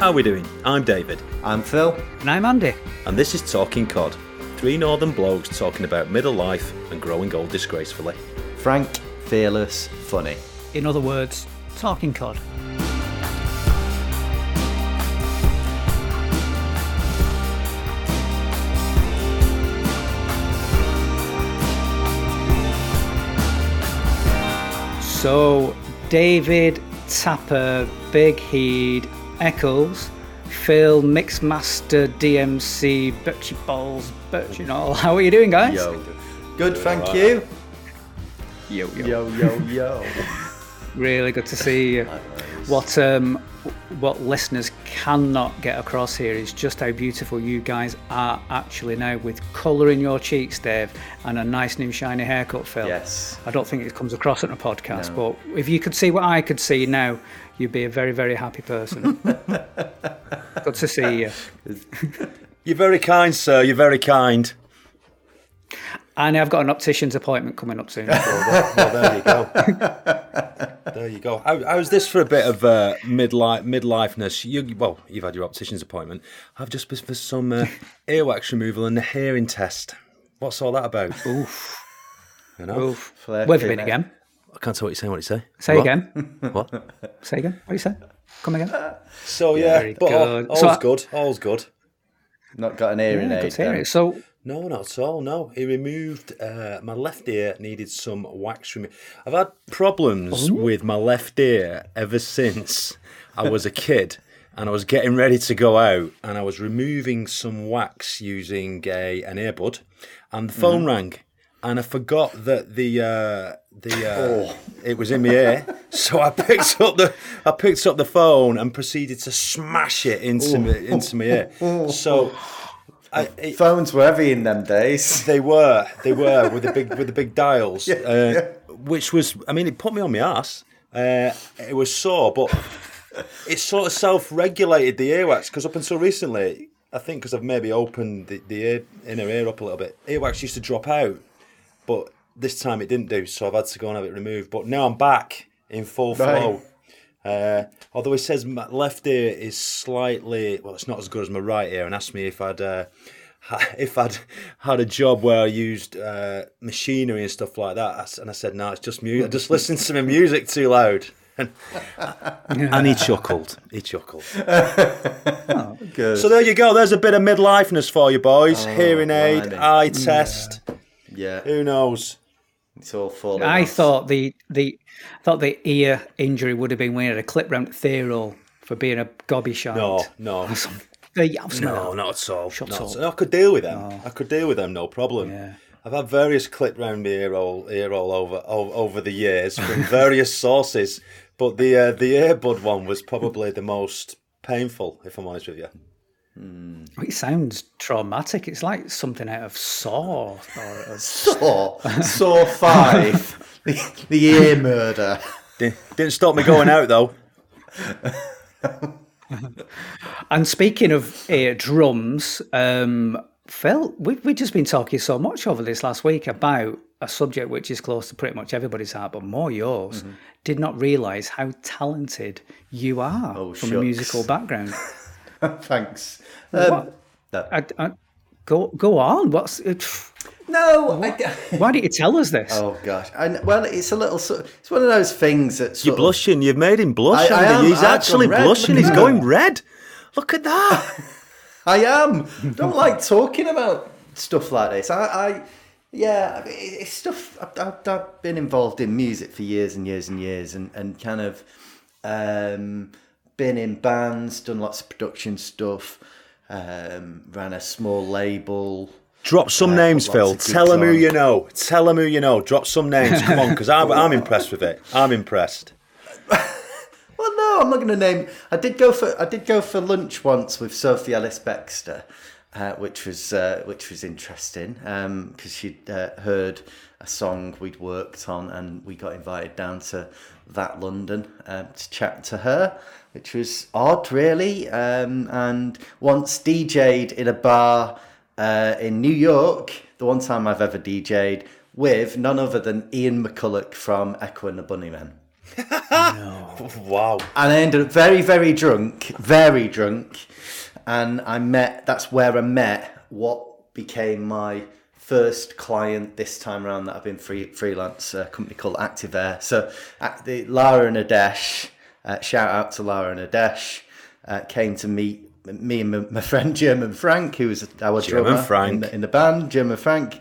How are we doing? I'm David, I'm Phil. And I'm Andy. and this is Talking Cod. Three northern blokes talking about middle life and growing old disgracefully. Frank, fearless, funny. In other words, talking cod. So, David, Tapper, Big Heed, Eccles, Phil, Mixmaster, DMC, Birchy Balls, Birchy and all. How are you doing, guys? Yo. Good, thank you. yo, yo. Yo, yo, yo. Really good to see you. What um, what listeners cannot get across here is just how beautiful you guys are actually now, with colour in your cheeks, Dave, and a nice new shiny haircut, Phil. Yes. I don't think it comes across in a podcast, No. but if you could see what I could see now, you'd be a very, very happy person. good to see you. You're very kind, sir. You're very kind. And I've got an optician's appointment coming up soon. Well, there you go. there you go. How, how's this for a bit of uh, midlife midlifeness? You well, you've had your optician's appointment. I've just been for some uh, earwax removal and a hearing test. What's all that about? Oof. You know, Oof. Flirty, Where have you been mate. again? I can't tell what you're saying. What you say? Say What? again. What? Say again. What do you say? Come again. So yeah, Very but all, good. all's So good. All's good. Not got an hearing Yeah, aid. good to hear then. So, No, not at all. No, he removed uh, my left ear. Needed some wax removal. I've had problems with my left ear ever since I was a kid, and I was getting ready to go out, and I was removing some wax using a an earbud, and the phone rang, and I forgot that the uh, the uh, it was in my ear, so I picked up the I picked up the phone and proceeded to smash it into my, into my ear. So. I, it, Phones were heavy in them days. they were, they were with the big with the big dials, uh, which was, I mean, it put me on my ass. Uh, it was sore, but it sort of self-regulated the earwax because up until recently, I think because I've maybe opened the, the ear, inner ear up a little bit, earwax used to drop out, but this time it didn't do, so I've had to go and have it removed. But now I'm back in full flow. Uh, although he says my left ear is slightly well, it's not as good as my right ear, and asked me if I'd uh, if I'd had a job where I used uh, machinery and stuff like that, and I said no, it's just music. I just listen to my music too loud. And, and he chuckled. He chuckled. Good. So there you go. There's a bit of midlifeness for you boys. Hearing aid, blimey. eye test. yeah, Who knows? it's all falling. I off. thought the the I thought the ear injury would have been when he had a clip round Thero for being a gobby shite. No, no. No, not at all. Shut Not up. at all. I could deal with them. I could deal with them, no problem. Yeah. I've had various clip round my ear all, ear all over, over over the years from various sources, but the uh, the earbud one was probably the most painful, if I'm honest with you. It sounds traumatic. It's like something out of Saw. Or a- Saw, Saw Five, the, the ear murder. Di- Didn't stop me going out though. and speaking of ear drums, um, Phil, we, we've just been talking so much over this last week about a subject which is close to pretty much everybody's heart, but more yours. Mm-hmm. Did not realise how talented you are Oh, from a musical background. Thanks. What? Um, no, I, I, go go on. What's it, no I, why didn't you tell us this? oh gosh. I, well, it's a little. It's one of those things that You're sort of, blushing. You've made him blush. I- I am. He's I've actually blushing. He's going red. Look at that. I am. Don't like talking about stuff like this. I, I yeah, I mean, it's stuff. I've, I've, I've been involved in music for years and years and years, and and kind of um, been in bands, done lots of production stuff, um, ran a small label. Drop some Uh, names, Phil. Tell him who you know. Tell them who you know. Drop some names. Come on, because I'm, I'm impressed with it. I'm impressed. Well, no, I'm not going to name. I did go for I did go for lunch once with Sophie Ellis Bextor, uh, which was uh, which was interesting because she'd uh, heard a song we'd worked on, and we got invited down to that London um, to chat to her, which was odd, really. Um, and once DJ'd in a bar uh, in New York, the one time I've ever DJ'd with none other than Ian McCulloch from Echo and the Bunnymen. no. Wow. And I ended up very, very drunk, very drunk. And I met, that's where I met what became my first client this time around that I've been free, freelance, a company called Active Air. So the, Lara and Adesh, uh, shout out to Lara and Adesh, uh, came to meet me and my, my, friend German Frank, who was our German drummer Frank. In, the, in the band, German Frank.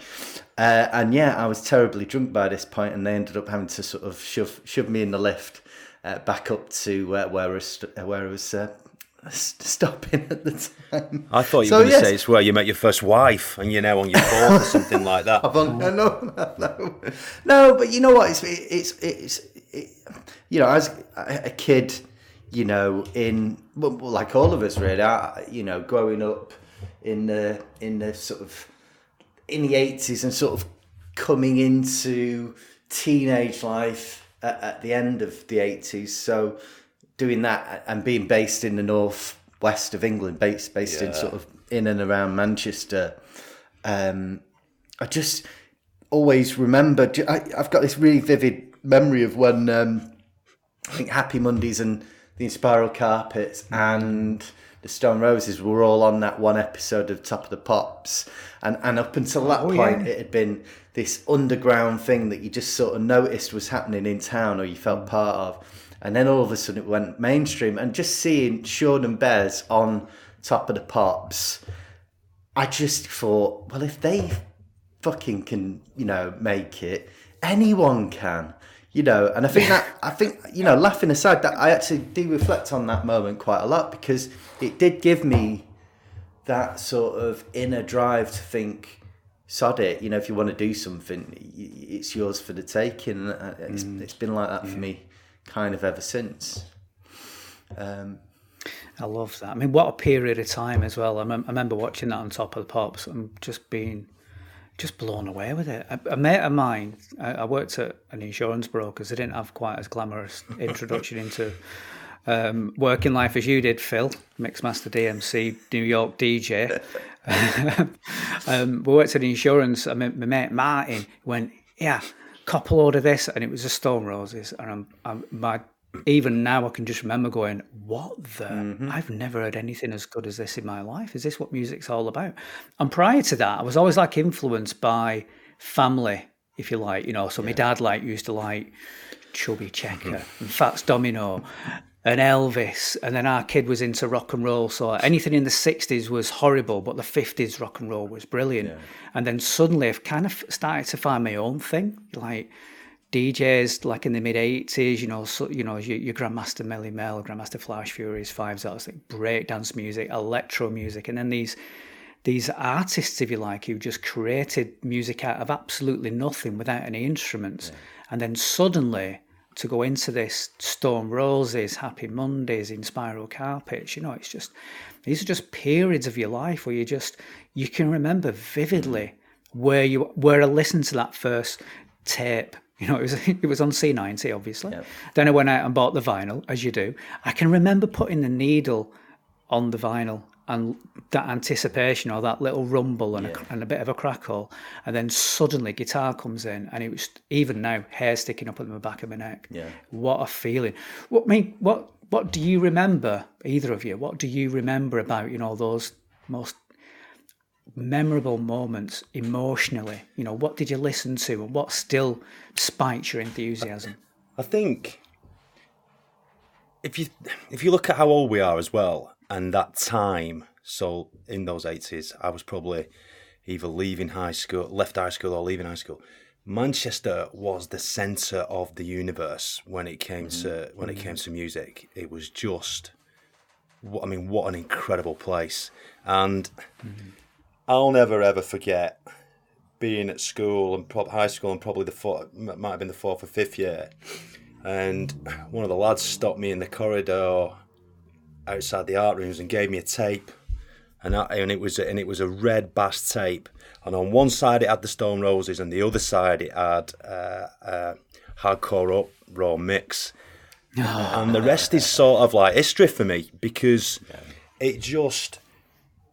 Uh, and yeah, I was terribly drunk by this point, and they ended up having to sort of shove shove me in the lift uh, back up to uh, where I was, where I was uh, stopping at the time. I thought you were so, going to yes. say it's where you met your first wife, and you're now on your fourth or something like that. On, no, no, no, no, but you know what? It's it's it's it, you know, as a kid, you know, in well, like all of us really, I, you know, growing up in the in the sort of in the 80s and sort of coming into teenage life at, at the end of the 80s. So doing that and being based in the north west of England, based based yeah. in sort of in and around Manchester. Um, I just always remember. I, have got this really vivid memory of when um, I think Happy Mondays and the Inspiral Carpets and the Stone Roses were all on that one episode of Top of the Pops, and and up until that oh, point, yeah. it had been this underground thing that you just sort of noticed was happening in town or you felt part of, and then all of a sudden it went mainstream, and just seeing Shaun and Bez on Top of the Pops, I just thought, well, if they fucking can, you know, make it, anyone can you know and i think that i think you know laughing aside that i actually do reflect on that moment quite a lot because it did give me that sort of inner drive to think sod it you know if you want to do something it's yours for the taking it's, mm. it's been like that for me kind of ever since um, I love that. I mean, what a period of time as well. I, mem- I remember watching that on Top of the Pops and just being just blown away with it. A, a mate of mine, I, I, worked at an insurance broker, so I didn't have quite as glamorous introduction into um, working life as you did, Phil, Mixmaster DMC, New York DJ. um, we worked at an insurance. I mean, my mate Martin went, yeah, couple load of this, and it was a Stone Roses, and I'm, I'm my even now I can just remember going, what the? Mm-hmm. I've never heard anything as good as this in my life. Is this what music's all about? And prior to that, I was always like influenced by family, if you like, you know. So yeah. my dad like used to like Chubby Checker mm-hmm. and Fats Domino and Elvis, and then our kid was into rock and roll. So anything in the '60s was horrible, but the '50s rock and roll was brilliant. Yeah. And then suddenly I've kind of started to find my own thing, like DJs like in the mid '80s, you know, so, you know, your, your Grandmaster Melle Mel, Grandmaster Flash Furious, Five Zealots, like breakdance music, electro music, and then these these artists, if you like, who just created music out of absolutely nothing without any instruments, yeah. and then suddenly to go into this Stone Roses, Happy Mondays, Inspiral Carpets, you know, it's just these are just periods of your life where you just you can remember vividly mm. where you where I listened to that first tape you know, it was it was on C90, obviously. Yep. Then I went out and bought the vinyl, as you do. I can remember putting the needle on the vinyl and that anticipation or that little rumble and, yeah. a, and a bit of a crackle, and then suddenly guitar comes in, and it was even now hair sticking up at the back of my neck. Yeah, what a feeling! What I mean, what what do you remember, either of you? What do you remember about you know those most memorable moments emotionally? You know, what did you listen to and what still spikes your enthusiasm? I think if you if you look at how old we are as well and that time, so in those eighties, I was probably either leaving high school, left high school or leaving high school. Manchester was the center of the universe when it came mm-hmm. to when it came to music. It was just I mean, what an incredible place. And mm-hmm. I'll never ever forget being at school and pro- high school and probably the fourth, might have been the fourth or fifth year, and one of the lads stopped me in the corridor outside the art rooms and gave me a tape, and I, and it was a, and it was a red bass tape, and on one side it had the Stone Roses, and the other side it had uh, uh, hardcore up raw mix, and the rest is sort of like history for me because it just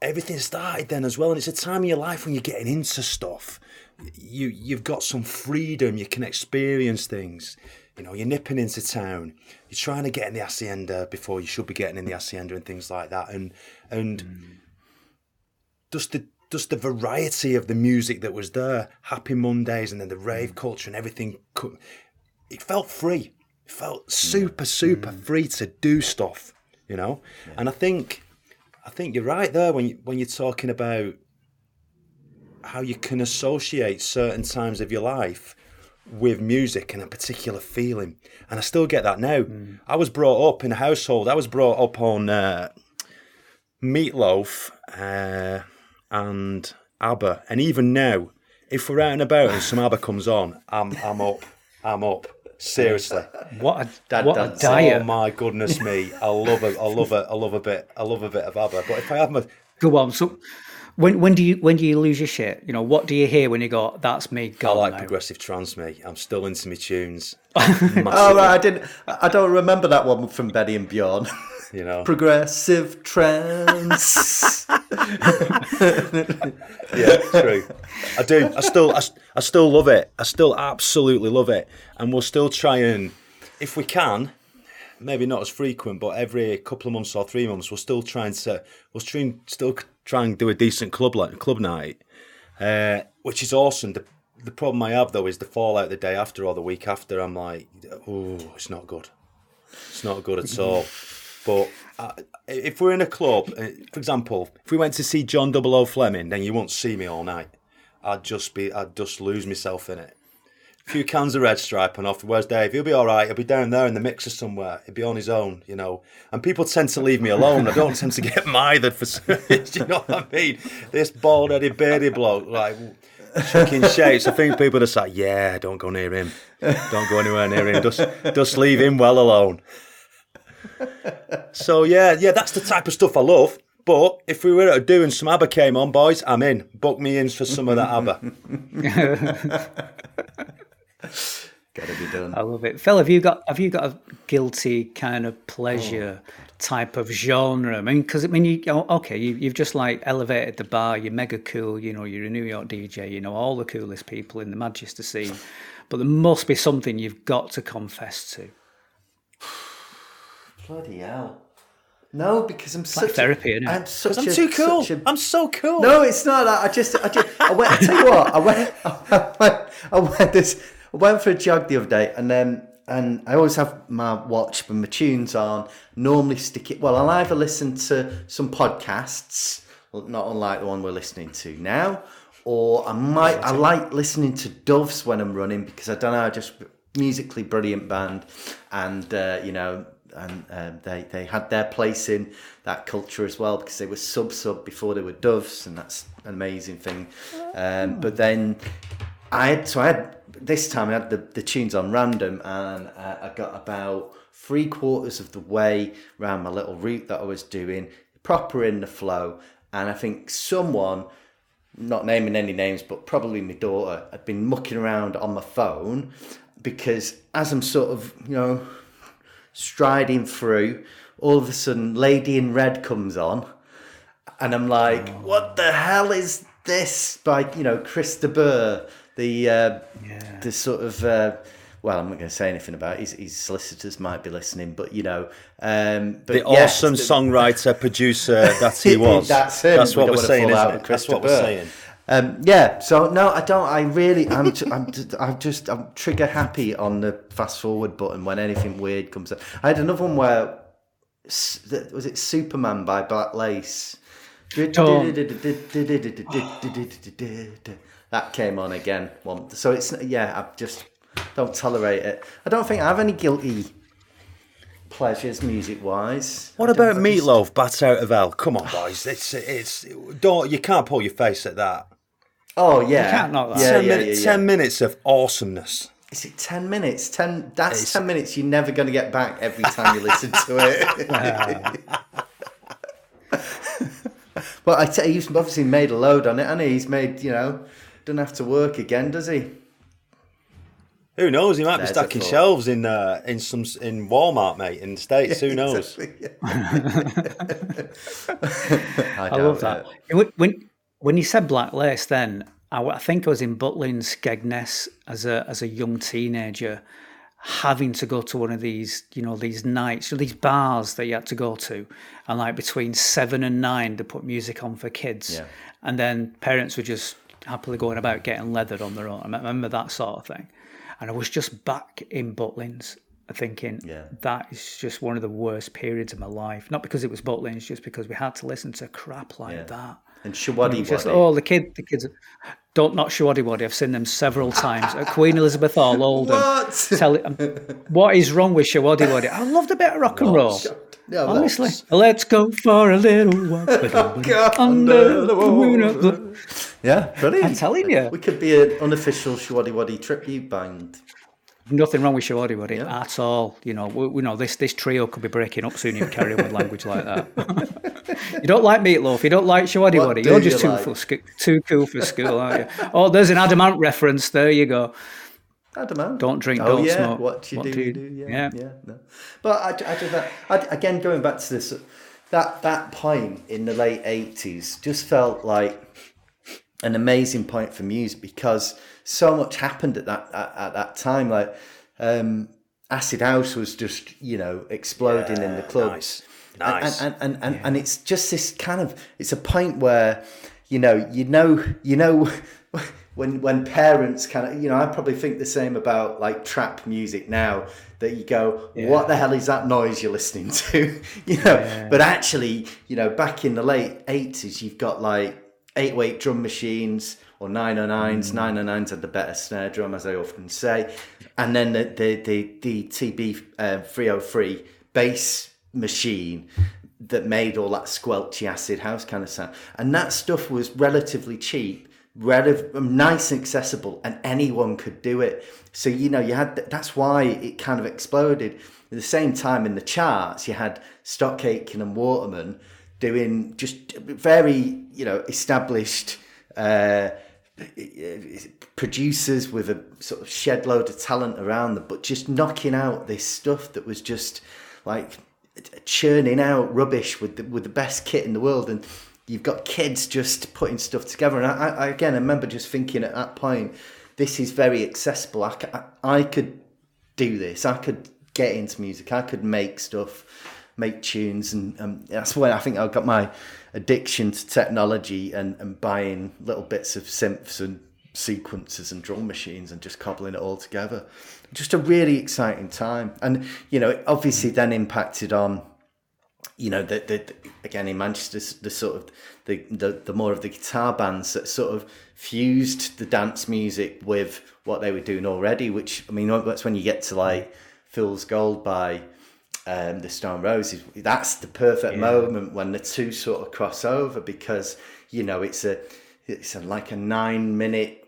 everything started then as well. And it's a time in your life when you're getting into stuff. You you've got some freedom. You can experience things. You know, you're nipping into town. You're trying to get in the Hacienda before you should be getting in the Hacienda and things like that. And and mm. just the just the variety of the music that was there, Happy Mondays, and then the rave mm. culture and everything. It felt free. It felt super, super mm. free to do stuff. You know, yeah. and I think, I think you're right there when you, when you're talking about how you can associate certain times of your life with music and a particular feeling. And I still get that now. Mm. I was brought up in a household. I was brought up on uh, Meatloaf. Uh, and ABBA. And even now, if we're out and about and some ABBA comes on, I'm I'm up. I'm up. Seriously. What a Dad what a diet. Oh my goodness me. I love a I love a I love a bit I love a bit of ABBA. But if I have my Go on. So when when do you when do you lose your shit? You know, what do you hear when you go, "That's me"? I like now. progressive trance, me. I'm still into my tunes. oh right, I didn't. I don't remember that one from Benny and Bjorn. You know, progressive trance. yeah, true. I do. I still, I, I still love it. I still absolutely love it, and we'll still try and, if we can, maybe not as frequent, but every couple of months or three months, we'll still try and set, we'll try, still try and do a decent club like club night, uh, which is awesome. The, the problem I have though is the fallout the day after or the week after. I'm like, oh, it's not good. It's not good at all. But uh, if we're in a club, uh, for example, if we went to see John Double O Fleming, then you won't see me all night. I'd just be, I'd just lose myself in it. A few cans of red stripe and off. Where's Dave? He'll be all right. He'll be down there in the mixer somewhere. He'll be on his own, you know. And people tend to leave me alone. I don't tend to get mithered for. do you know what I mean? This bald-headed beardy bloke, like chucking shapes. I think people are like, "Yeah, don't go near him. Don't go anywhere near him. Just, just leave him well alone." so yeah, yeah, that's the type of stuff I love. But if we were doing some ABBA came on, boys, I'm in. Book me in for some of that ABBA. Gotta be done. I love it, Phil. Have you got have you got a guilty kind of pleasure oh. type of genre? I mean, because I mean, you okay, you, you've just like elevated the bar. You're mega cool. You know, you're a New York DJ. You know all the coolest people in the Manchester scene. But there must be something you've got to confess to. Bloody hell. No, because I'm such therapy. A, I'm such I'm a, too cool. I'm so cool. No, it's not that. I just, I just, I went. I tell you what, I went, I went, I went this. I went for a jog the other day, and then, and I always have my watch with my tunes on. Normally stick it. Well, I'll either listen to some podcasts, not unlike the one we're listening to now, or I might. I like listening to Doves when I'm running because I don't know. Just musically brilliant band, and uh, you know and um, they they had their place in that culture as well because they were sub sub before they were doves, and that's an amazing thing. Um, but then I had so I had this time I had the, the tunes on random, and uh, I got about three quarters of the way around my little route that I was doing, proper in the flow, and I think someone. Not naming any names, but probably my daughter had been mucking around on my phone because as I'm sort of, you know, striding through. All of a sudden, Lady in Red comes on, and I'm like, oh. "What the hell is this?" By you know Chris de Burgh, the uh, yeah. the sort of. Uh, well, I'm not going to say anything about it. His, his solicitors might be listening, but you know, um, but the awesome the, songwriter producer that he was. that's him. That's what we are saying. That's what we're saying. Um, yeah, so no, I don't. I really, I'm, t- I'm, t- I'm just, I'm trigger happy on the fast forward button when anything weird comes up. I had another one where was it Superman by Black Lace. That came on again. So it's yeah. I just don't tolerate it. I don't think I have any guilty pleasures music wise. What about Meatloaf? Bats out of hell. Come on, boys. It's it's don't you can't pull your face at that. Oh yeah, you can't not that. Yeah, ten, yeah, minutes, yeah, ten minutes of awesomeness. Is it ten minutes? Ten. That's it's, ten minutes. You're never going to get back every time you listen to it. but I tell you, he's obviously made a load on it, and he? he's made you know, doesn't have to work again, does he? Who knows? He might There's be stacking shelves in uh, in some in Walmart, mate, in the states. Who knows? I, I love that. When when you said Black Lace, then I, I think I was in Butlin Skegness as a as a young teenager, having to go to one of these, you know, these nights, these bars that you had to go to, and like between seven and nine, to put music on for kids, Yeah. and then parents were just happily going about getting leathered on their own. I remember that sort of thing, and I was just back in Butlins, uh, thinking Yeah. that is just one of the worst periods of my life. Not because it was Butlins, just because we had to listen to crap like Yeah. that. And Showaddy Waddy. oh, the kid, the kids, don't not Showaddy Waddy. I've seen them several times at Queen Elizabeth Hall, Oldham. What? Tell um, what is wrong with Showaddy Waddy? I loved a bit of rock and roll. Yeah, Honestly, let's go for a little walk God, under the moon of the. Yeah, brilliant. I'm telling you. We could be an unofficial Showaddy Waddy tribute band. Nothing wrong with Showaddy Waddy at all. You know, we, we know this this trio could be breaking up soon if you carry on with language like that. you don't like meatloaf. You don't like What Waddy. You're just you too like? for sco- too cool for school, aren't you? Oh, there's an Adam Ant reference. There you go. Adam Ant. Don't drink, oh, don't yeah. smoke. What you What do, do you do. Yeah, yeah. yeah. no. But I, I just, I, again, going back to this, that that point in the late eighties just felt like an amazing point for music because so much happened at that at, at that time. Like um, acid house was just you know exploding in the clubs. nice. Nice. And, and, and, and, and it's just this kind of it's a point where you know you know you know when when parents kind of you know I probably think the same about like trap music now that you go what the hell is that noise you're listening to you know but actually you know back in the late 80s you've got like 808 drum machines or 909s 909s had the better snare drum as I often say and then the the the, the TB uh, 303 bass machine that made all that squelchy acid house kind of sound. And that stuff was relatively cheap, relative, nice and accessible, and anyone could do it. So, you know, you had that's why it kind of exploded. At the same time, in the charts, you had Stock Aitken and Waterman doing just very, you know, established. Uh, producers with a sort of shed load of talent around them, but just knocking out this stuff that was just like churning out rubbish with the, with the best kit in the world, and you've got kids just putting stuff together. And I, I again, I remember just thinking at that point, this is very accessible. I, I, I could do this. I could get into music. I could make stuff, make tunes, and um, that's when I think I got my addiction to technology and, and buying little bits of synths and sequences and drum machines and just cobbling it all together. Just a really exciting time, and you know, it obviously then impacted on you know, the, the, the- again in Manchester, the sort of the, the the more of the guitar bands that sort of fused the dance music with what they were doing already. Which I mean, that's when you get to like Fools Gold by um, the Stone Roses. That's the perfect moment when the two sort of cross over because you know it's a it's a, like a nine minute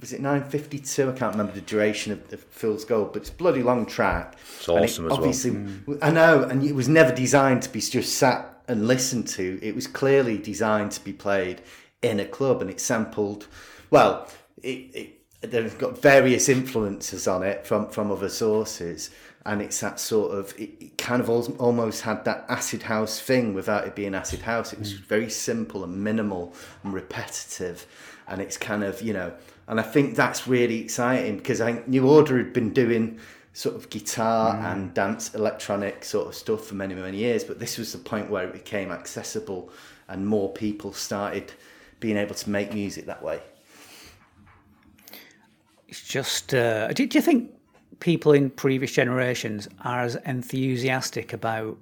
was it 952 i can't remember the duration of the Fools Gold but it's a bloody long track. It's And it awesome as well. obviously i know and it was never designed to be just sat and listened to. It was clearly designed to be played in a club and it sampled well it, it they've got various influences on it from from other sources and it's that sort of it, it kind of almost had that acid house thing without it being acid house. It was very simple and minimal and repetitive. And it's kind of you know and i think that's really exciting because i think new order had been doing sort of guitar and dance electronic sort of stuff for many many years. But this was the point where it became accessible and more people started being able to make music that way. It's just. Uh, do, do you think people in previous generations are as enthusiastic about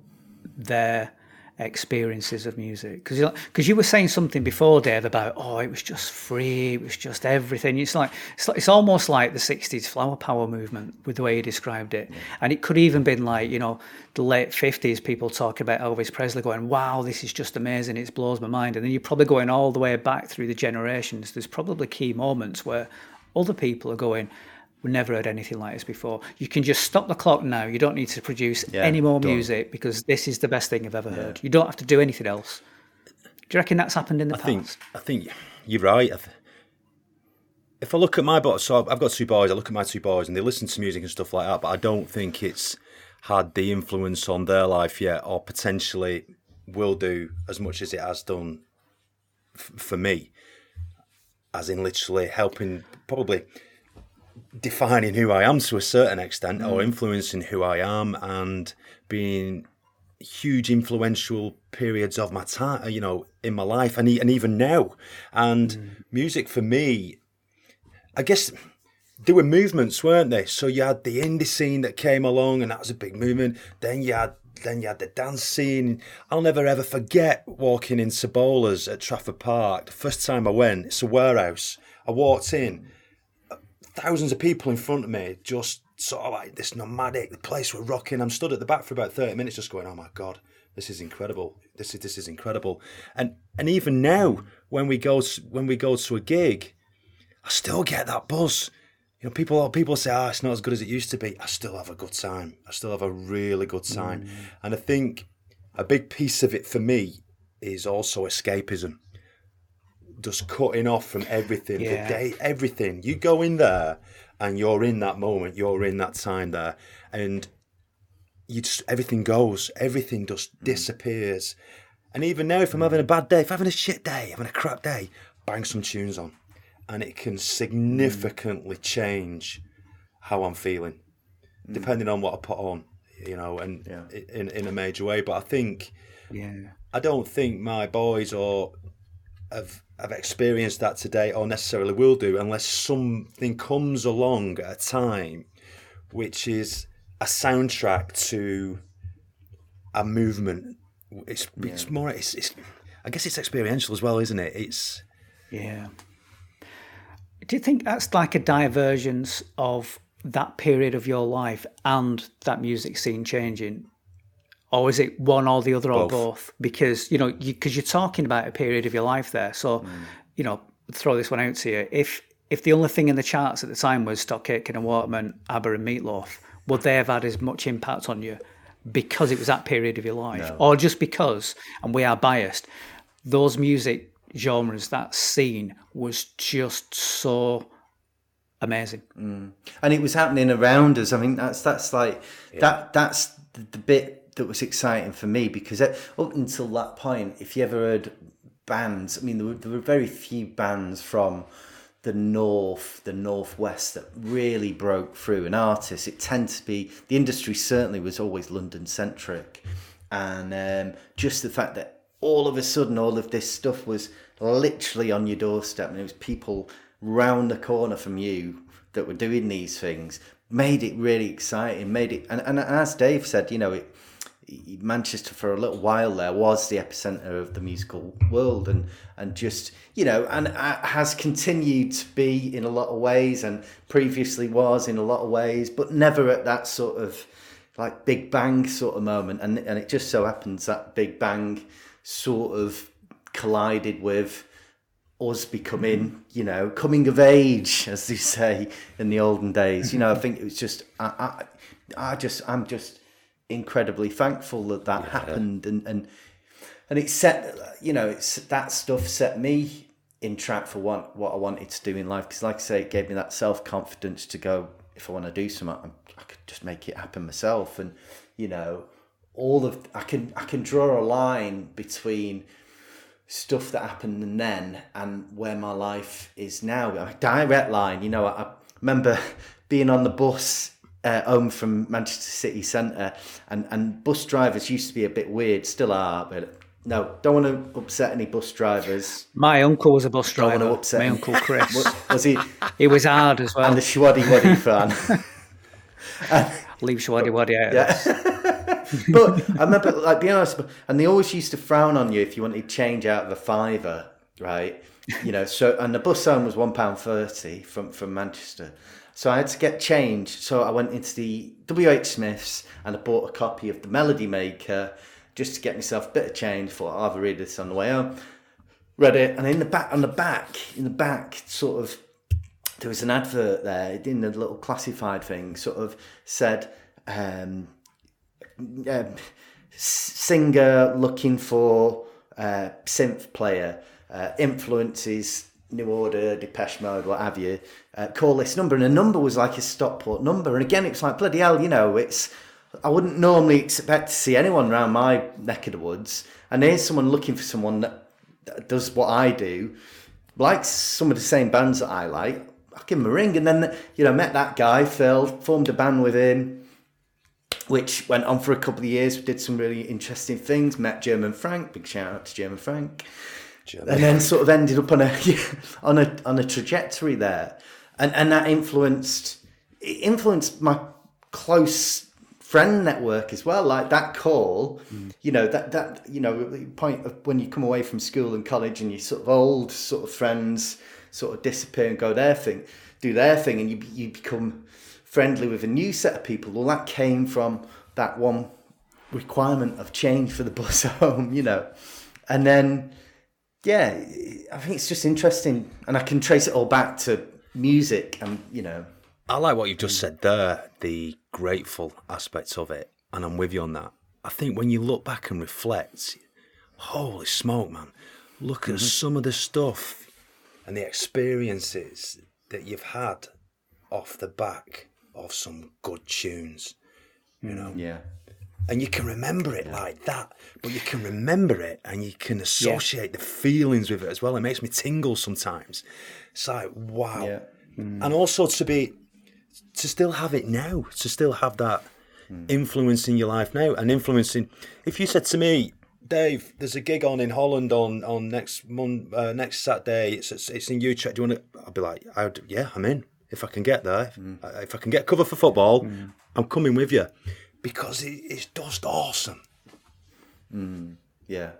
their experiences of music? Because because you were saying something before, Dave, about oh, it was just free, it was just everything. It's like it's, like, it's almost like the '60s flower power movement with the way you described it, and it could even been like you know the late '50s. People talking about Elvis Presley, going, "Wow, this is just amazing! It blows my mind." And then you're probably going all the way back through the generations. There's probably key moments where other people are going, we never heard anything like this before. You can just stop the clock now. You don't need to produce Yeah, any more done. music because this is the best thing I've ever heard. You don't have to do anything else. Do you reckon that's happened in the I past? think I think you're right. If I look at my boys, so I've got two boys. I look at my two boys, and they listen to music and stuff like that. But I don't think it's had the influence on their life yet, or potentially will do as much as it has done f- for me. As in, literally helping, probably defining who I am to a certain extent, mm. or influencing who I am, and being huge influential periods of my time, you know, in my life, and and even now. And mm. music for me, I guess there were movements, weren't there So you had the indie scene that came along, and that was a big movement. Then you had then you had the dance scene. I'll never ever forget walking in Cebola's at Trafford Park. The first time I went, it's a warehouse. I walked in, thousands of people in front of me, just sort of like this nomadic. The place were rocking. I'm stood at the back for about thirty minutes, just going, "Oh my god, this is incredible. This is this is incredible." And and even now, when we go when we go to a gig, I still get that buzz you know, people people say, "Oh, it's not as good as it used to be." I still have a good time. I still have a really good time, mm. and I think a big piece of it for me is also escapism. Just cutting off from everything, yeah. the day, everything. You go in there, and you're in that moment. You're in that time there, and you just everything goes. Everything just mm. disappears. And even now, if I'm having a bad day, if I'm having a shit day, having a crap day, bang some tunes on and it can significantly change how I'm feeling, mm. depending on what I put on, you know, and yeah. in in a major way. But I think, yeah, I don't think my boys or have have experienced that today, or necessarily will do, unless something comes along at a time, which is a soundtrack to a movement. It's yeah. it's more it's, it's I guess it's experiential as well, isn't it? It's yeah. Do you think that's like a divergence of that period of your life and that music scene changing? Or is it one or the other both. or both? Because, you know, because you, are talking about a period of your life there. So, mm. you know, throw this one out to you. If if the only thing in the charts at the time was Stock Aitken and Waterman, ABBA and Meatloaf, would they have had as much impact on you because it was that period of your life? No. Or just because, and we are biased, those music genres, that scene was just so amazing. Mm. And it was happening around us. I mean, that's that's like yeah. that. That's the, the, bit that was exciting for me because up until that point, if you ever heard bands, I mean, there were, there were very few bands from the north, the northwest that really broke through. And artists, it tends to be the industry. Certainly, was always London centric, and um, just the fact that all of a sudden all of this stuff was literally on your doorstep and it was people round the corner from you that were doing these things made it really exciting made it and, and as dave said you know it Manchester for a little while there was the epicenter of the musical world and and just you know and has continued to be in a lot of ways and previously was in a lot of ways but never at that sort of like big bang sort of moment and and it just so happens that big bang sort of collided with us becoming, you know, coming of age, as they say in the olden days. You know, I think it was just, I, I, I just, I'm just incredibly thankful that that yeah. happened, and and and it set, you know, it's that stuff set me in track for what what I wanted to do in life. Because, like I say, it gave me that self confidence to go. If I want to do something, I could just make it happen myself, and you know, all of I can I can draw a line between stuff that happened and then and where my life is now. A direct line. You know, I, I remember being on the bus uh, home from Manchester City Centre, and and bus drivers used to be a bit weird, still are, but. No, don't want to upset any bus drivers. My uncle was a bus driver. Don't want to upset my uncle Chris. was he? He was hard as well. And the Showaddy Waddy fan. Leave Showaddy Waddy out. Yeah. but I remember, like, being honest, and they always used to frown on you if you wanted to change out of a fiver, right? You know, so and the bus home was one pound thirty from from Manchester, so I had to get change. So I went into the WH Smiths and I bought a copy of the Melody Maker just to get myself a bit of change. Thought I'll have read this on the way home. Read it, and in the back, on the back, in the back, sort of, there was an advert there in the little classified thing. Sort of said. Um, uh, singer looking for uh, synth player, uh, influences New Order, Depeche Mode, what have you. Uh, call this number, and a number was like a Stockport number, and again, it's like bloody hell, you know, it's. I wouldn't normally expect to see anyone around my neck of the woods, and here's someone looking for someone that does what I do, likes some of the same bands that I like, I'll give him a ring. And then, you know, met that guy, Phil, formed a band with him, which went on for a couple of years. We did some really interesting things. Met German Frank, big shout out to German Frank. And then sort of ended up on a on a on a trajectory there, and and that influenced influenced my close friend network as well. Like that call, mm. you know that that you know the point of when you come away from school and college and you sort of old sort of friends sort of disappear and go their thing, do their thing, and you you become friendly with a new set of people. Well, that came from that one requirement of change for the bus home, you know, and then yeah, I think it's just interesting, and I can trace it all back to music, and you know. I like what you've just said there, the grateful aspects of it, and I'm with you on that. I think when you look back and reflect, holy smoke, man, look at mm-hmm. some of the stuff and the experiences that you've had off the back of some good tunes, you mm, know? Yeah. And you can remember it like that, but you can remember it and you can associate yeah. the feelings with it as well. It makes me tingle sometimes. It's like, wow. Yeah. Mm. And also to be, to still have it now, to still have that mm. influence in your life now and influencing. If you said to me, Dave, there's a gig on in Holland on on next uh, next Saturday. It's, it's, it's in Utrecht. Do you want to? I'd be like, I'd, yeah, I'm in if I can get there. Mm. If, if, I can get cover for football, mm. I'm coming with you because it, it's just awesome. Mm. Yeah,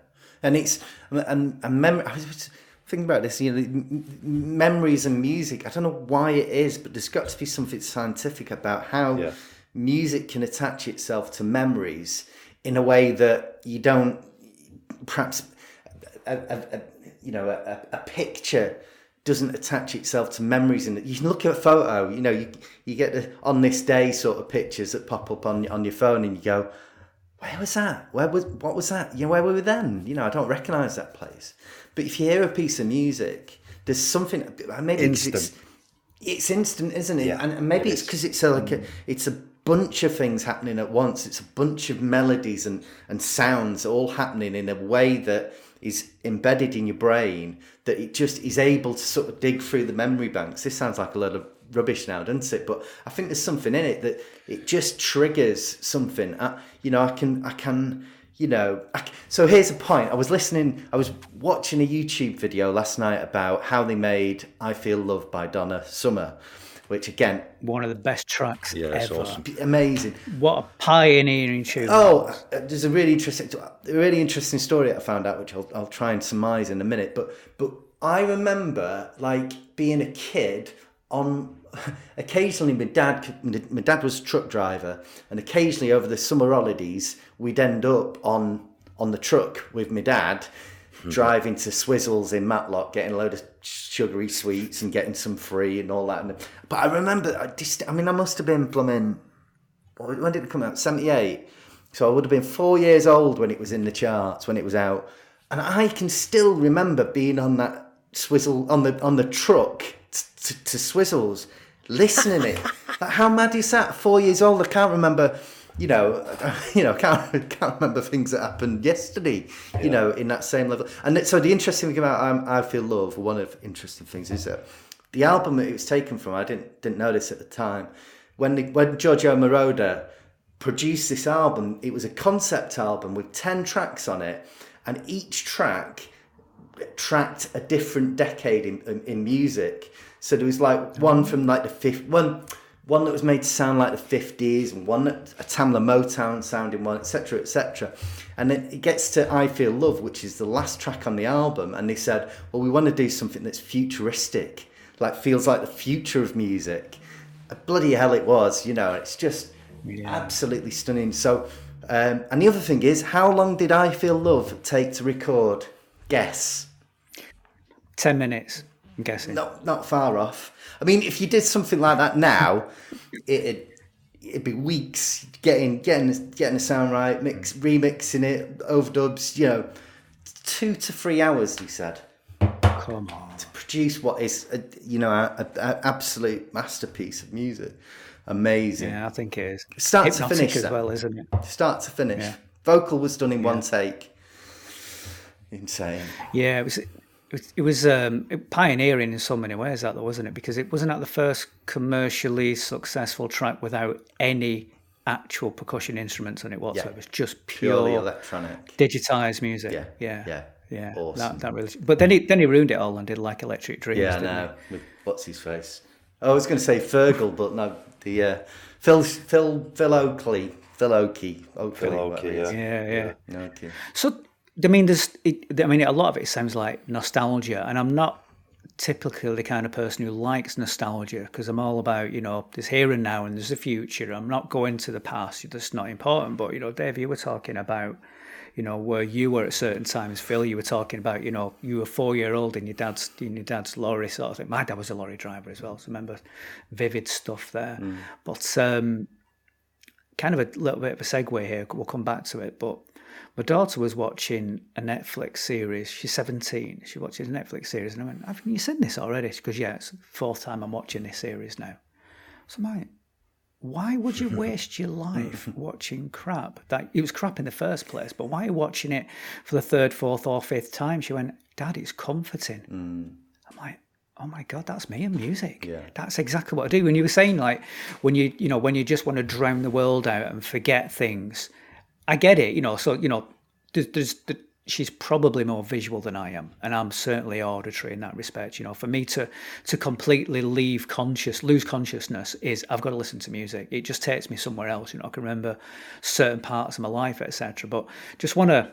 and it's and and memory. I was thinking about this. You know, memories and music. I don't know why it is, but there's got to be something scientific about how yeah. music can attach itself to memories in a way that you don't perhaps a, a, a you know a, a, picture doesn't attach itself to memories and you can look at a photo you know you you get the on this day sort of pictures that pop up on on your phone and you go where was that? Where was what was that? You know where were we then? You know I don't recognize that place. But if you hear a piece of music there's something maybe instant. it's it's instant isn't it? Yeah, and maybe it it's because it's a, like a mm. it's a bunch of things happening at once. It's a bunch of melodies and, and sounds all happening in a way that is embedded in your brain that it just is able to sort of dig through the memory banks. This sounds like a lot of rubbish now, doesn't it? But I think there's something in it that it just triggers something. I, you know, I can, I can, you know. I, so here's a point. I was listening, I was watching a YouTube video last night about how they made "I Feel Loved" by Donna Summer which again, one of the best tracks yeah, ever. Awesome. Amazing. What a pioneering tune! Oh, uh, there's a really interesting, a really interesting story I found out, which I'll, I'll try and surmise in a minute. But but I remember like being a kid on occasionally my dad my dad was a truck driver and occasionally over the summer holidays we'd end up on on the truck with my dad mm-hmm. driving to Swizzels in Matlock, getting a load of sugary sweets and getting some free and all that. But I remember, I, just, I mean, I must have been plumbing. When did it come out? Seventy eight. So I would have been four years old when it was in the charts when it was out, and I can still remember being on that swizzle on the on the truck to, to Swizzels, listening it. like, how mad is that? Four years old. I can't remember you know, you know, can't can't remember things that happened yesterday. Yeah. You know, in that same level. And so the interesting thing about um, I Feel Love, one of the interesting things is that the album that it was taken from, I didn't didn't know this at the time. When the, when Giorgio Moroder produced this album, it was a concept album with ten tracks on it, and each track tracked a different decade in, in, in music. So there was like one from like the fifth one one that was made to sound like the 50s and one that a Tamla Motown sounding one, etc., etc. And then it gets to I Feel Love, which is the last track on the album, and they said, well, we want to do something that's futuristic, like feels like the future of music. Bloody hell, it was, you know, it's just yeah. absolutely stunning. So, um, and the other thing is, how long did I Feel Love take to record? Guess. 10 minutes, I'm guessing. Not, not far off. I mean, if you did something like that now, it'd it'd be weeks getting getting getting the sound right, mix mm. remixing it, overdubs. You know, two to three hours. He said. Come on. To produce what is a, you know an absolute masterpiece of music, amazing. Yeah, I think it is. Start Hypnotic to finish as well, isn't it? Start to finish. Yeah. Vocal was done in yeah. one take. Insane. Yeah, it was it was um, pioneering in so many ways, that though, wasn't it? Because it wasn't that the first commercially successful track without any actual percussion instruments on it whatsoever. Yeah. It was just pure Purely electronic, digitized music. Yeah, yeah, yeah. Yeah, awesome. that, that really. But then he then he ruined it all and did like Electric Dreams. Yeah, no. What's his face? I was going to say Fergal, but no, the uh, Phil Phil Phil Oakley, Phil Oakey, Phil Oakey, yeah. yeah, yeah, yeah. Okay. So I mean, there's. It, I mean, a lot of it sounds like nostalgia, and I'm not typically the kind of person who likes nostalgia because I'm all about you know there's here and now and there's a future. I'm not going to the past. That's not important. But you know, Dave, you were talking about you know where you were at certain times. Phil, you were talking about you know you were four year old in your dad's in your dad's lorry sort of thing. My dad was a lorry driver as well, so I remember vivid stuff there. Mm. But um, kind of a little bit of a segue here. We'll come back to it, but my daughter was watching a Netflix series. She's 17. She watches a Netflix series. And I went, Haven't you seen this already? She goes, Yeah, it's the fourth time I'm watching this series now. So I'm like, why would you waste your life watching crap? That it was crap in the first place, but why are you watching it for the third, fourth, or fifth time? She went, Dad, it's comforting. Mm. I'm like, oh my god, that's me and music. Yeah. That's exactly what I do. When you were saying like when you you know when you just want to drown the world out and forget things, I get it, you know. So you know, there's, there's the, she's probably more visual than I am, and I'm certainly auditory in that respect. You know, for me to to completely leave conscious, lose consciousness is I've got to listen to music. It just takes me somewhere else. You know, I can remember certain parts of my life, etc. But just want to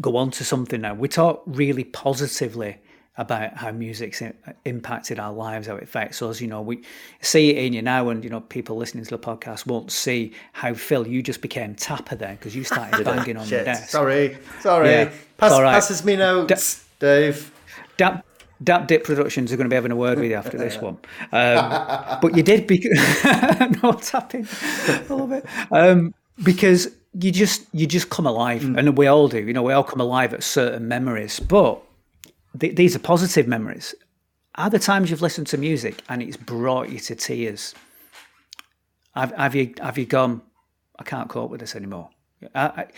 go on to something now. We talk really positively about how music's impacted our lives, how it affects us. You know, we see it in you now, and you know, people listening to the podcast won't see how Phil, you just became tapper then because you started banging on the desk. Sorry, sorry. Yeah. Pass, right. Passes me notes, da- Dave. Dap, Dap Dip Productions are going to be having a word with you after this one. Um, but you did because no tapping. I love it. Um, because you just you just come alive, mm. and we all do. You know, we all come alive at certain memories, but th- these are positive memories. Are the times you've listened to music and it's brought you to tears? Have, have you have you gone? I can't cope with this anymore. Are,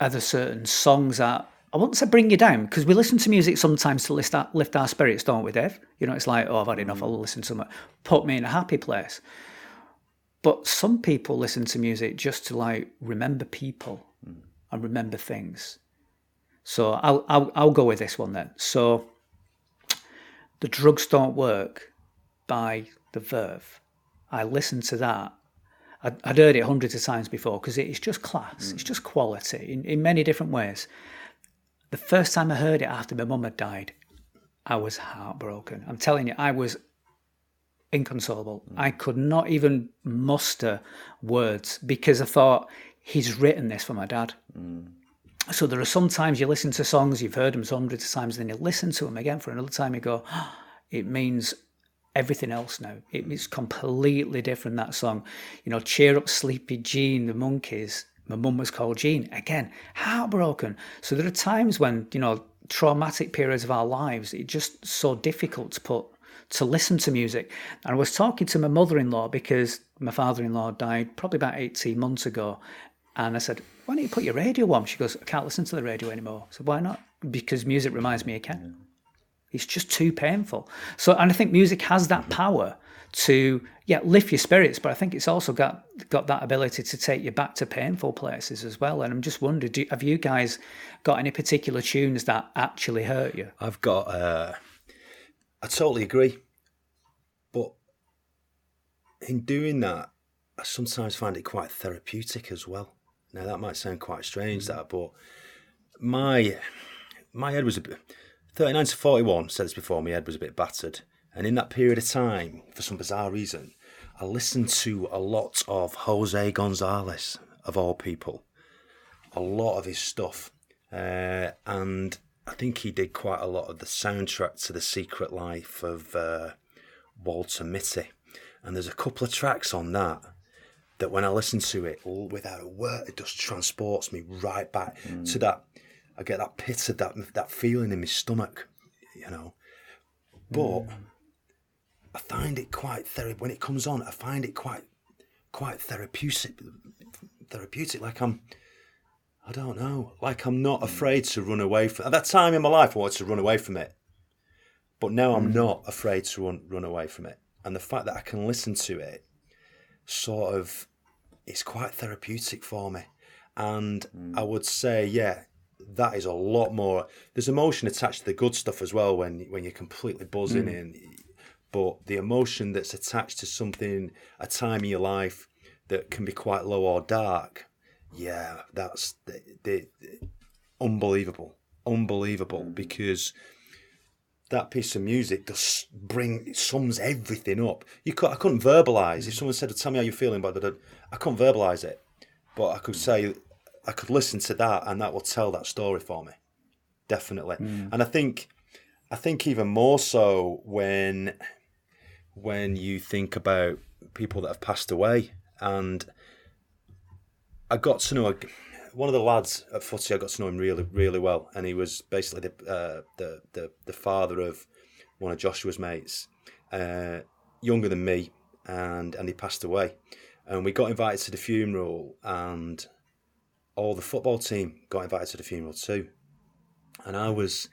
are there certain songs that I won't say bring you down because we listen to music sometimes to lift our, lift our spirits, don't we, Dave? You know, it's like, oh, I've had enough. Mm. I'll listen to something, put me in a happy place. But some people listen to music just to like remember people mm. and remember things. So I'll, I'll, I'll go with this one then. So the drugs don't work by the Verve. I listened to that. I'd, I'd heard it hundreds of times before because it's just class. Mm. It's just quality in, in many different ways. The first time I heard it after my mum had died, I was heartbroken. I'm telling you, I was inconsolable. Mm. I could not even muster words because I thought he's written this for my dad. Mm. So there are some times you listen to songs, you've heard them hundreds of times, and then you listen to them again for another time, you go, oh, it means everything else now. It's completely different, that song. You know, Cheer Up Sleepy Jean, the Monkees. my mum was called Jean. Again, heartbroken. So there are times when, you know, traumatic periods of our lives, it's just so difficult to put to listen to music. And I was talking to my mother in law because my father in law died probably about 18 months ago. And I said, why don't you put your radio on? She goes, I can't listen to the radio anymore. So why not? Because music reminds me of Ken. It's just too painful. So, and I think music has that power to, yeah, lift your spirits, but I think it's also got got that ability to take you back to painful places as well. And I'm just wondering, do, have you guys got any particular tunes that actually hurt you? I've got, uh, I totally agree. But in doing that, I sometimes find it quite therapeutic as well. Now that might sound quite strange, that, but my my head was a bit thirty nine to forty one. Said this before, my head was a bit battered, and in that period of time, for some bizarre reason, I listened to a lot of Jose Gonzalez of all people, a lot of his stuff, uh, and I think he did quite a lot of the soundtrack to the Secret Life of uh, Walter Mitty, and there's a couple of tracks on that that when I listen to it all without a word, it just transports me right back mm. to that. I get that pit of that that feeling in my stomach, you know. But mm. I find it quite therapeutic when it comes on. I find it quite quite therapeutic. Therapeutic, like I'm. I don't know. Like I'm not mm. afraid to run away from. At that time in my life, I wanted to run away from it. But now I'm not afraid to run run away from it, and the fact that I can listen to it, sort of, it's quite therapeutic for me. And mm. I would say, yeah, that is a lot more. There's emotion attached to the good stuff as well when when you're completely buzzing mm. in, but the emotion that's attached to something, a time in your life that can be quite low or dark, yeah, that's the, the, unbelievable, unbelievable mm. because that piece of music just bring it sums everything up. You could, I couldn't verbalize. If someone said, "Tell me how you're feeling," but I couldn't verbalize it, but I could say, I could listen to that, and that will tell that story for me, definitely. Hmm. And I think, I think even more so when, when you think about people that have passed away, and I got to know a, one of the lads at footy. I got to know him really, really well, and he was basically the uh, the, the the father of one of Joshua's mates, uh, younger than me, and and he passed away, and we got invited to the funeral, and all the football team got invited to the funeral too, and I was,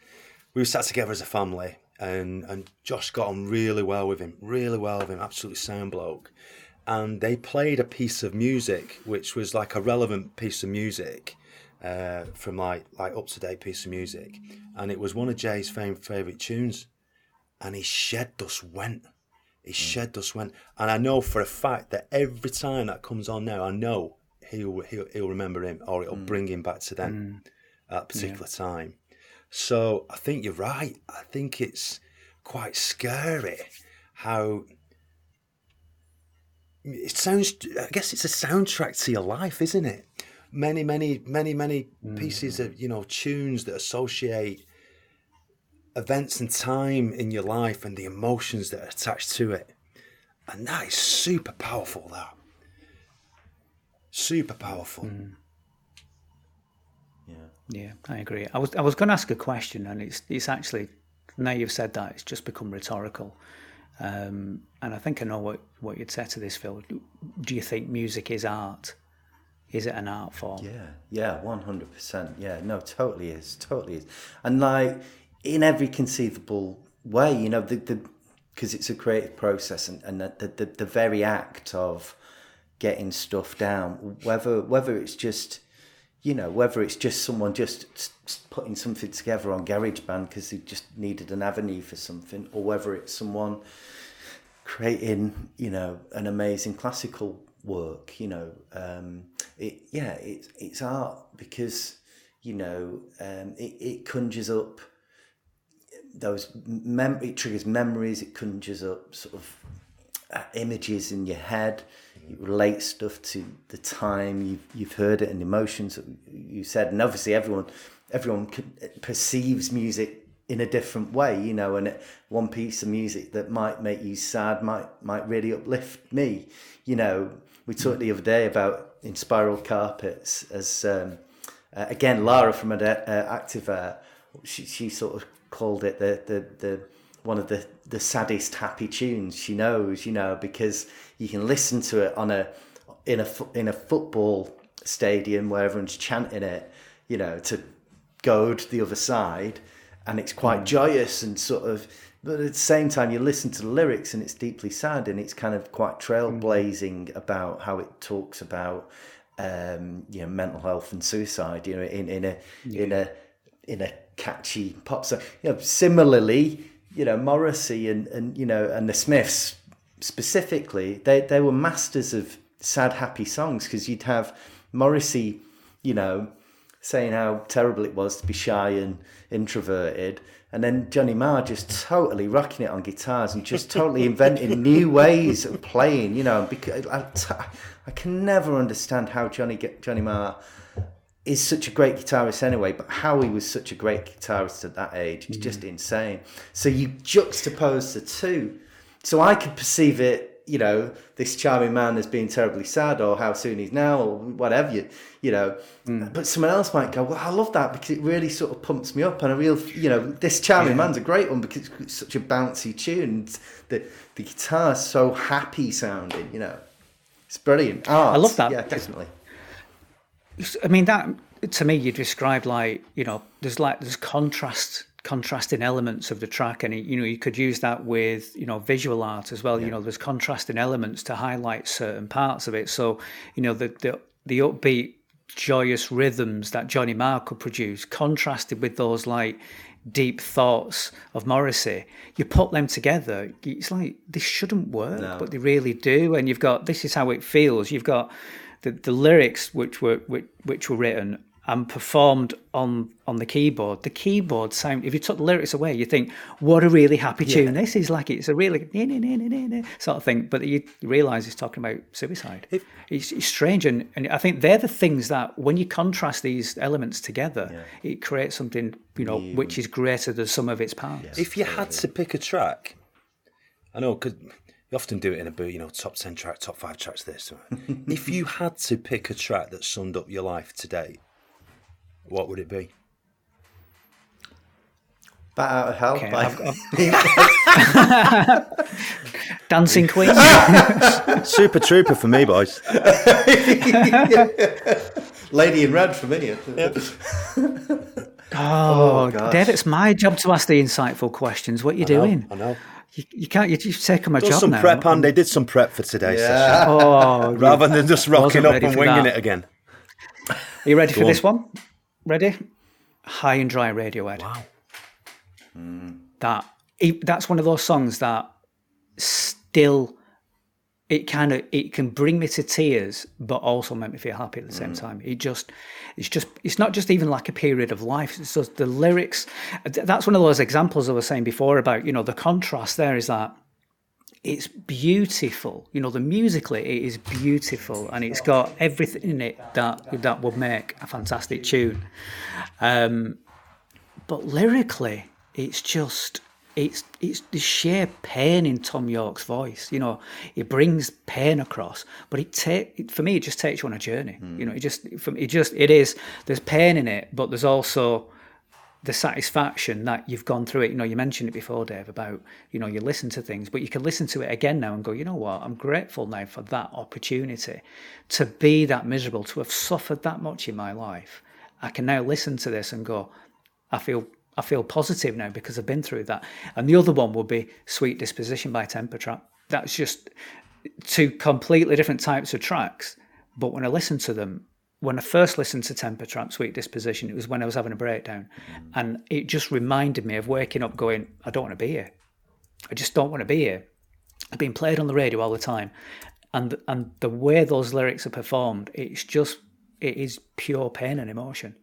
we were sat together as a family, and and Josh got on really well with him, really well with him, absolutely sound bloke and they played a piece of music which was like a relevant piece of music uh, from like like up to date piece of music, and it was one of Jay's favorite tunes, and his shed dust went. His hmm. shed dust went, and I know for a fact that every time that comes on now, I know he'll he'll, he'll remember him or it'll hmm. bring him back to then hmm. at that particular time. So I think you're right. I think it's quite scary how it sounds i guess it's a soundtrack to your life isn't it many many many many mm. pieces of you know tunes that associate events and time in your life and the emotions that are attached to it and that is super powerful that super powerful mm. Yeah. Yeah, I agree. I was I was going to ask a question, and it's it's actually now you've said that it's just become rhetorical. Um, and I think I know what, what you'd say to this, Phil. Do you think music is art? Is it an art form? Yeah, yeah, one hundred percent. Yeah, no, totally is, totally is, and like in every conceivable way, you know, the the because it's a creative process, and and the, the the very act of getting stuff down, whether whether it's just you know whether it's just someone just putting something together on GarageBand because they just needed an avenue for something, or whether it's someone creating you know an amazing classical work you know um it yeah it's it's art because you know um it, it conjures up those mem- it triggers memories it conjures up sort of uh, images in your head it relates stuff to the time. You've, you've heard it and emotions that you said and obviously everyone everyone perceives music in a different way you know and one piece of music that might make you sad might might really uplift me you know. We talked the other day about Inspiral Carpets as um, uh, again lara from uh, active she, she sort of called it the the, the one of the, the saddest happy tunes she knows, you know, because you can listen to it on a in a in a football stadium where everyone's chanting it, you know, to goad the other side, and it's quite joyous and sort of. But at the same time, you listen to the lyrics and it's deeply sad and it's kind of quite trailblazing about how it talks about um, you know mental health and suicide. You know, in in a in a in a catchy pop song. You know, similarly, you know Morrissey and and you know and the Smiths specifically, they they were masters of sad happy songs because you'd have Morrissey, you know, saying how terrible it was to be shy and introverted. And then Johnny Marr just totally rocking it on guitars and just totally inventing new ways of playing, you know. Because I, I can never understand how Johnny Johnny Marr is such a great guitarist anyway, but how he was such a great guitarist at that age is just mm. insane. So you juxtapose the two. So I could perceive it, you know, this charming man as being terribly sad or how soon he's now or whatever you, you know. Mm. But someone else might go, well, I love that because it really sort of pumps me up and a real, you know, this charming man's a great one because it's such a bouncy tune. The, the guitar's so happy sounding, you know. It's brilliant. Art, I love that. Yeah, definitely. I mean that to me you described like you know there's like there's contrast contrasting elements of the track and you know you could use that with you know visual art as well yeah. you know there's contrasting elements to highlight certain parts of it so you know the the, the upbeat joyous rhythms that Johnny Marr could produce contrasted with those like deep thoughts of Morrissey you put them together it's like this shouldn't work no. but they really do and you've got this is how it feels you've got the, the lyrics which were which, which were written and performed on on the keyboard. The keyboard sound. If you took the lyrics away, you think, "What a really happy tune yeah. this is!" Like it's a really sort of thing. But you realise he's talking about suicide. It's, it's, strange, and, and I think they're the things that when you contrast these elements together, yeah. it creates something you know which is greater than some of its parts. Yes. If you had to pick a track, I know because you often do it in a boot, you know, top 10 track, top five tracks, this. if you had to pick a track that summed up your life today, what would it be? Bat out of hell. Okay, by... Dancing Queen. Super Trooper for me, boys. Lady in Red for me. Oh, oh Dave, it's my job to ask the insightful questions. What are you I doing? I know. You, you, can't. You just take on my Does job some now. prep, and they did some prep for today's yeah. session. Oh, rather than just rocking up and winging that. it again. Are you ready Go for on. this one? Ready? High and Dry Radiohead. Wow. Mm. That that's one of those songs that still it kind of it can bring me to tears but also make me feel happy at the same mm. time it just it's just it's not just even like a period of life it's just the lyrics that's one of those examples i was saying before about you know the contrast there is that it's beautiful. You know, the musically it is beautiful, and it's got everything in it that that would make a fantastic tune. Um, but lyrically, it's just it's it's the sheer pain in Thom Yorke's voice. You know, it brings pain across, but it take for me it just takes you on a journey. Mm. You know, it just from it just it is. There's pain in it, but there's also the satisfaction that you've gone through it. You know, you mentioned it before, Dave, about, you know, you listen to things, but you can listen to it again now and go, you know what, I'm grateful now for that opportunity to be that miserable, to have suffered that much in my life. I can now listen to this and go, I feel I feel positive now because I've been through that. And the other one would be Sweet Disposition by Temper Trap. That's just two completely different types of tracks. But when I listen to them, when I first listened to Temper Trap Sweet Disposition, it was when I was having a breakdown. Mm. And it just reminded me of waking up going, I don't want to be here. I just don't want to be here. I've been played on the radio all the time. And and the way those lyrics are performed, it's just it is pure pain and emotion.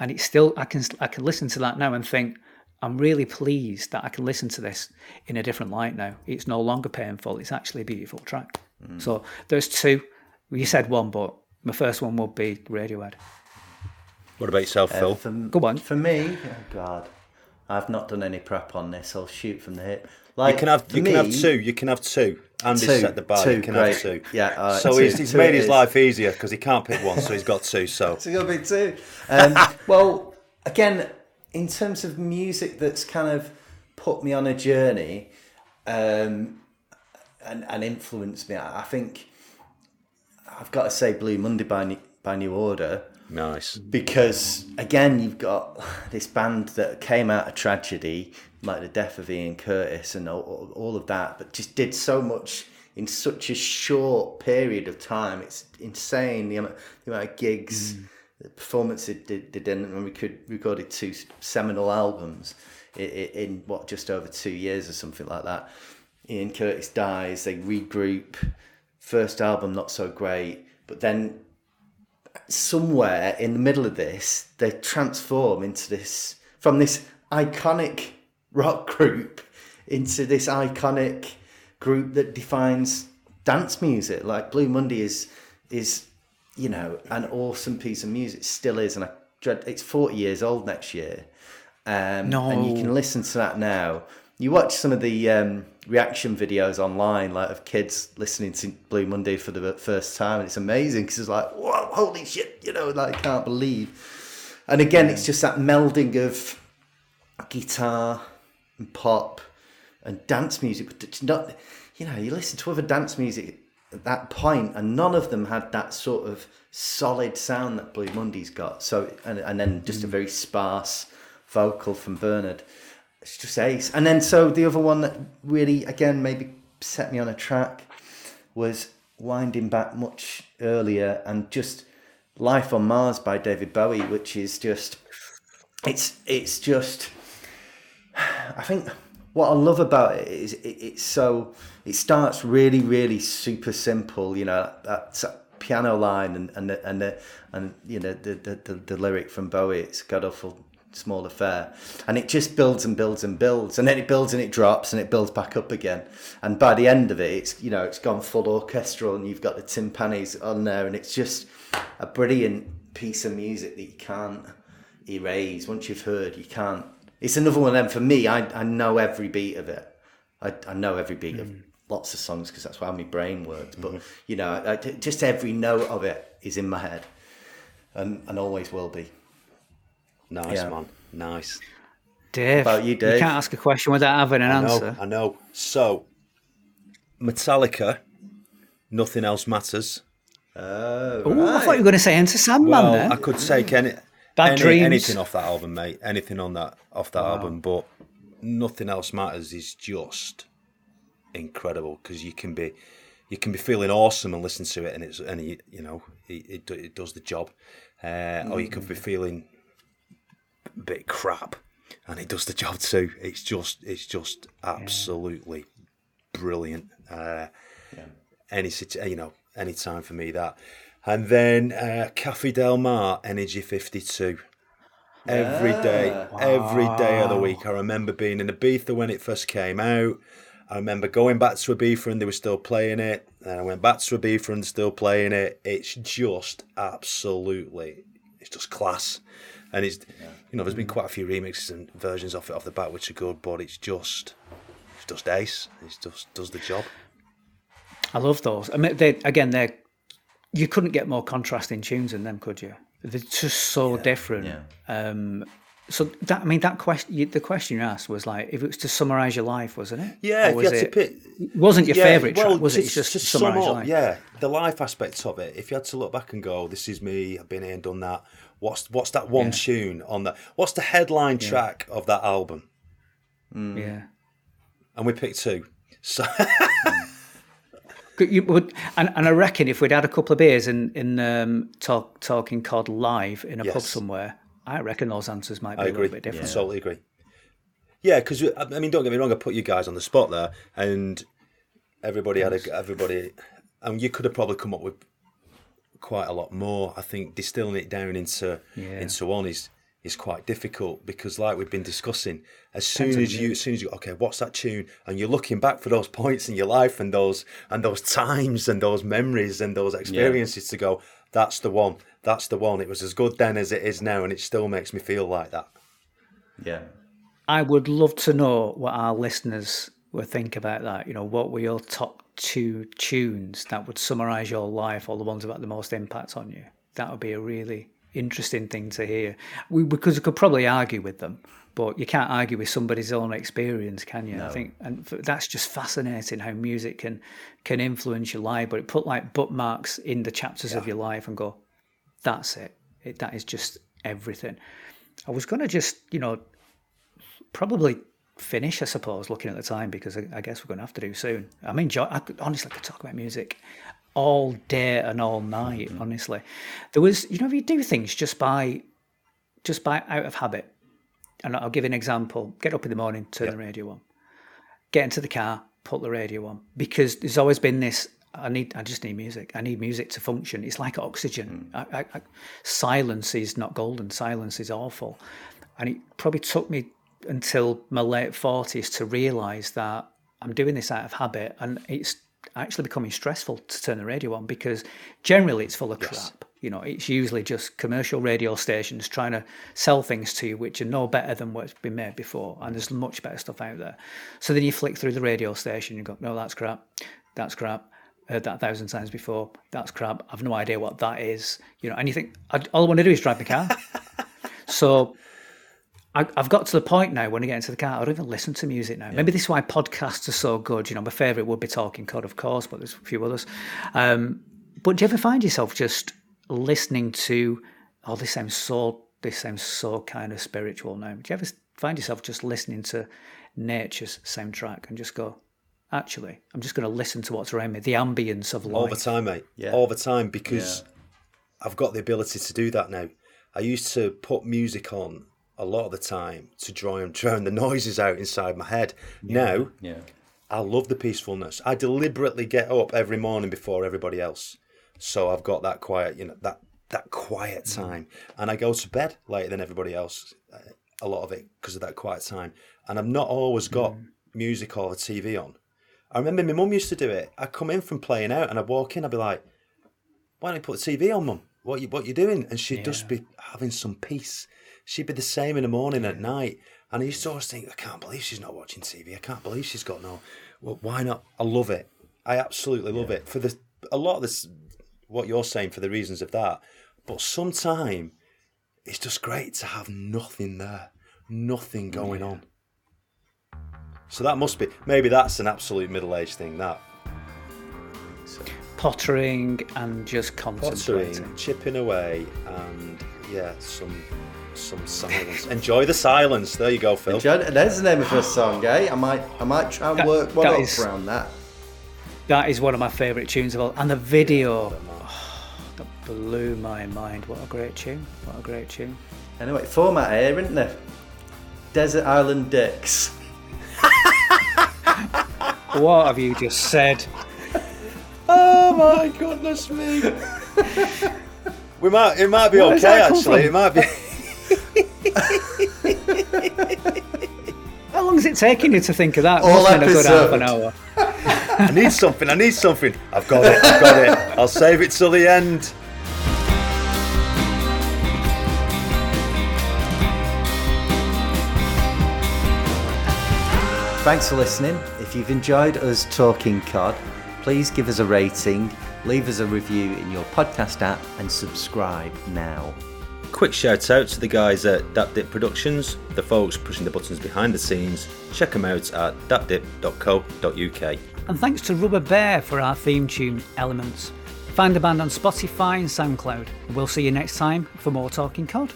And it's still I can I can listen to that now and think, I'm really pleased that I can listen to this in a different light now. It's no longer painful, it's actually a beautiful track. Mm. So there's two. You said one, but my first one would be Radiohead. What about yourself, uh, Phil? For, Go on. For me, oh God, I've not done any prep on this. I'll shoot from the hip. Like you can have you me, can have two. You can have two. Andy's two, set the bar. Two, can great. have two. Yeah. Right, so two, he's, he's made his life easier because he can't pick one, so he's got two. So got to pick two. Um, well, again, in terms of music, that's kind of put me on a journey um, and and influenced me. I think I've got to say Blue Monday by by New Order. Nice. Because again, you've got this band that came out of tragedy, like the death of Ian Curtis and all, all of that, but just did so much in such a short period of time. It's insane the amount, the amount of gigs, mm. the performances they did, and we could recorded two seminal albums in, in what just over two years or something like that. Ian Curtis dies, they regroup first album not so great, but then somewhere in the middle of this, they transform into this from this iconic rock group into this iconic group that defines dance music. Like Blue Monday is is you know an awesome piece of music, still is, and I dread it's forty years old next year. Um, no. and you can listen to that now. You watch some of the um, reaction videos online, like of kids listening to Blue Monday for the first time, and it's amazing because it's like, whoa, holy shit, you know, like I can't believe. And again, yeah. it's just that melding of guitar and pop and dance music, but it's not, you know, you listen to other dance music at that point, and none of them had that sort of solid sound that Blue Monday's got. So, and, and then just a mm. very sparse vocal from Bernard. It's just ace. And then so the other one that really again maybe set me on a track was winding back much earlier and just Life on Mars by David Bowie, which is just it's it's just I think what I love about it is it, it's so it starts really really super simple. You know that, that piano line and and the, and the, and you know the, the the, lyric from Bowie. It's God awful small affair and it just builds and builds and builds and then it builds and it drops and it builds back up again and by the end of it it's you know it's gone full orchestral and you've got the timpanis on there and it's just a brilliant piece of music that you can't erase once you've heard you can't it's another one of them for me i, I know every beat of it i, I know every beat mm. of lots of songs because that's how my brain works but mm-hmm. you know I, just every note of it is in my head and, and always will be nice yeah. man nice Dave, about you, Dave? You can't ask a question without having an I answer. I know. So, Metallica, nothing else matters. Oh, Ooh, I thought you were going to say Enter Sandman. Well, then. I could say any, Bad any, anything off that album, mate. Anything on that off that wow. album, but nothing else matters is just incredible because you can be you can be feeling awesome and listen to it, and it's and you, you know it, it, it does the job, uh, mm. or you could be feeling a bit crap, and it does the job too. It's just it's just absolutely yeah. brilliant. Uh, yeah. Any you know any time for me that. And then uh, Cafe Del Mar, Energy 52. Every day, wow. every day of the week. I remember being in Ibiza when it first came out. I remember going back to Ibiza and they were still playing it. And I went back to Ibiza and still playing it. It's just absolutely, it's just class. And it's, yeah. you know, there's been quite a few remixes and versions of it off the bat which are good, but it's just, it's just ace. It just does the job. I love those. I mean, they again, they you couldn't get more contrasting tunes in them, could you? They're just so yeah, different. Yeah. Um, so that I mean, that question, the question you asked was like, if it was to summarize your life, wasn't it? Yeah, or was it, pick, wasn't your yeah, favorite well, track, was it? just to summarize sum up, life. Yeah, the life aspects of it. If you had to look back and go, "This is me. I've been here and done that." What's what's that one yeah. tune on that? What's the headline track of that album? Mm. Yeah, and we picked two. So. You would, and, and I reckon if we'd had a couple of beers in in um, talk, talking cod live in a yes. pub somewhere, I reckon those answers might be I a agree. little bit different. Yeah. Totally agree. Yeah, because I mean, don't get me wrong, I put you guys on the spot there, and everybody had a everybody, and you could have probably come up with quite a lot more. I think distilling it down into yeah. into one is is quite difficult because, like we've been discussing, as soon as you, as soon as you, okay, what's that tune, and you're looking back for those points in your life and those and those times and those memories and those experiences yeah. to go, that's the one, that's the one. It was as good then as it is now, and it still makes me feel like that. Yeah, I would love to know what our listeners would think about that. You know, what were your top two tunes that would summarize your life, or the ones that had the most impact on you? That would be a really interesting thing to hear. We because we could probably argue with them, but you can't argue with somebody's own experience, can you? No. I think, and that's just fascinating how music can can influence your life. But it put like bookmarks in the chapters yeah. of your life and go, that's it. it. That is just everything. I was going to just, you know, probably finish, I suppose, looking at the time because I, I guess we're going to have to do soon. I mean, I honestly, I could talk about music all day and all night. Mm-hmm. Honestly, there was you know if you do things just by just by out of habit, and I'll give an example: get up in the morning, turn yep. the radio on, get into the car, put the radio on, because there's always been this. I need. I just need music. I need music to function. It's like oxygen. Mm. I, I, I, silence is not golden. Silence is awful, and it probably took me until my late forties to realise that I'm doing this out of habit, and it's actually becoming stressful to turn the radio on because generally it's full of yes. crap. You know, it's usually just commercial radio stations trying to sell things to you which are no better than what's been made before, and there's much better stuff out there. So then you flick through the radio station, and you go, no, that's crap, that's crap. Heard that a thousand times before. That's crap. I've no idea what that is. You know, and you think all I want to do is drive the car. so I, have got to the point now when I get into the car, I don't even listen to music now. Yeah. Maybe this is why podcasts are so good. You know, my favourite would be Talking Cod, of course, but there's a few others. Um, but do you ever find yourself just listening to, oh, this sounds so this sounds so kind of spiritual now. Do you ever find yourself just listening to nature's soundtrack and just go, actually, I'm just going to listen to what's around me, the ambience of life. All the time, mate. Yeah. All the time because Yeah. I've got the ability to do that now. I used to put music on a lot of the time to drown, drown the noises out inside my head. Now, Yeah. I love the peacefulness. I deliberately get up every morning before everybody else, so I've got that quiet, you know, that that quiet time, and I go to bed later than everybody else. uh, A lot of it because of that quiet time, and I've not always got music or the TV on. I remember my mum used to do it. I'd come in from playing out, and I'd walk in. I'd be like, "Why don't you put the TV on, mum? What you what you doing?" And she'd just be having some peace. She'd be the same in the morning, at night. And I used to always think, I can't believe she's not watching TV. I can't believe she's got no. Well, why not? I love it. I absolutely love it for the a lot of this. What you're saying for the reasons of that, but sometime it's just great to have nothing there, nothing going on. So that must be maybe that's an absolute middle age thing. That Pottering and just contemplating. pottering, chipping away, and yeah, some some silence. Enjoy the silence. There you go, Phil. John, there's the name of her song, eh? I might, I might try and That- work one up is- around that. That is one of my favourite tunes of all. And the video, that blew my mind. What a great tune. What a great tune. Anyway, format here, isn't there? Desert Island Dicks. What have you just said? Oh my goodness me. we might it might be Where okay that come actually. It might be How long is it taking you to think of that? All Must have been a good half an hour. I need something, I need something. I've got it, I've got it. I'll save it till the end. Thanks for listening. If you've enjoyed us talking COD, please give us a rating, leave us a review in your podcast app, and subscribe now. Quick shout out to the guys at DapDip Productions, the folks pushing the buttons behind the scenes. Check them out at dapdip.co.uk. And thanks to Rubber Bear for our theme tune, Elements. Find the band on Spotify and SoundCloud. We'll see you next time for more Talking Cod.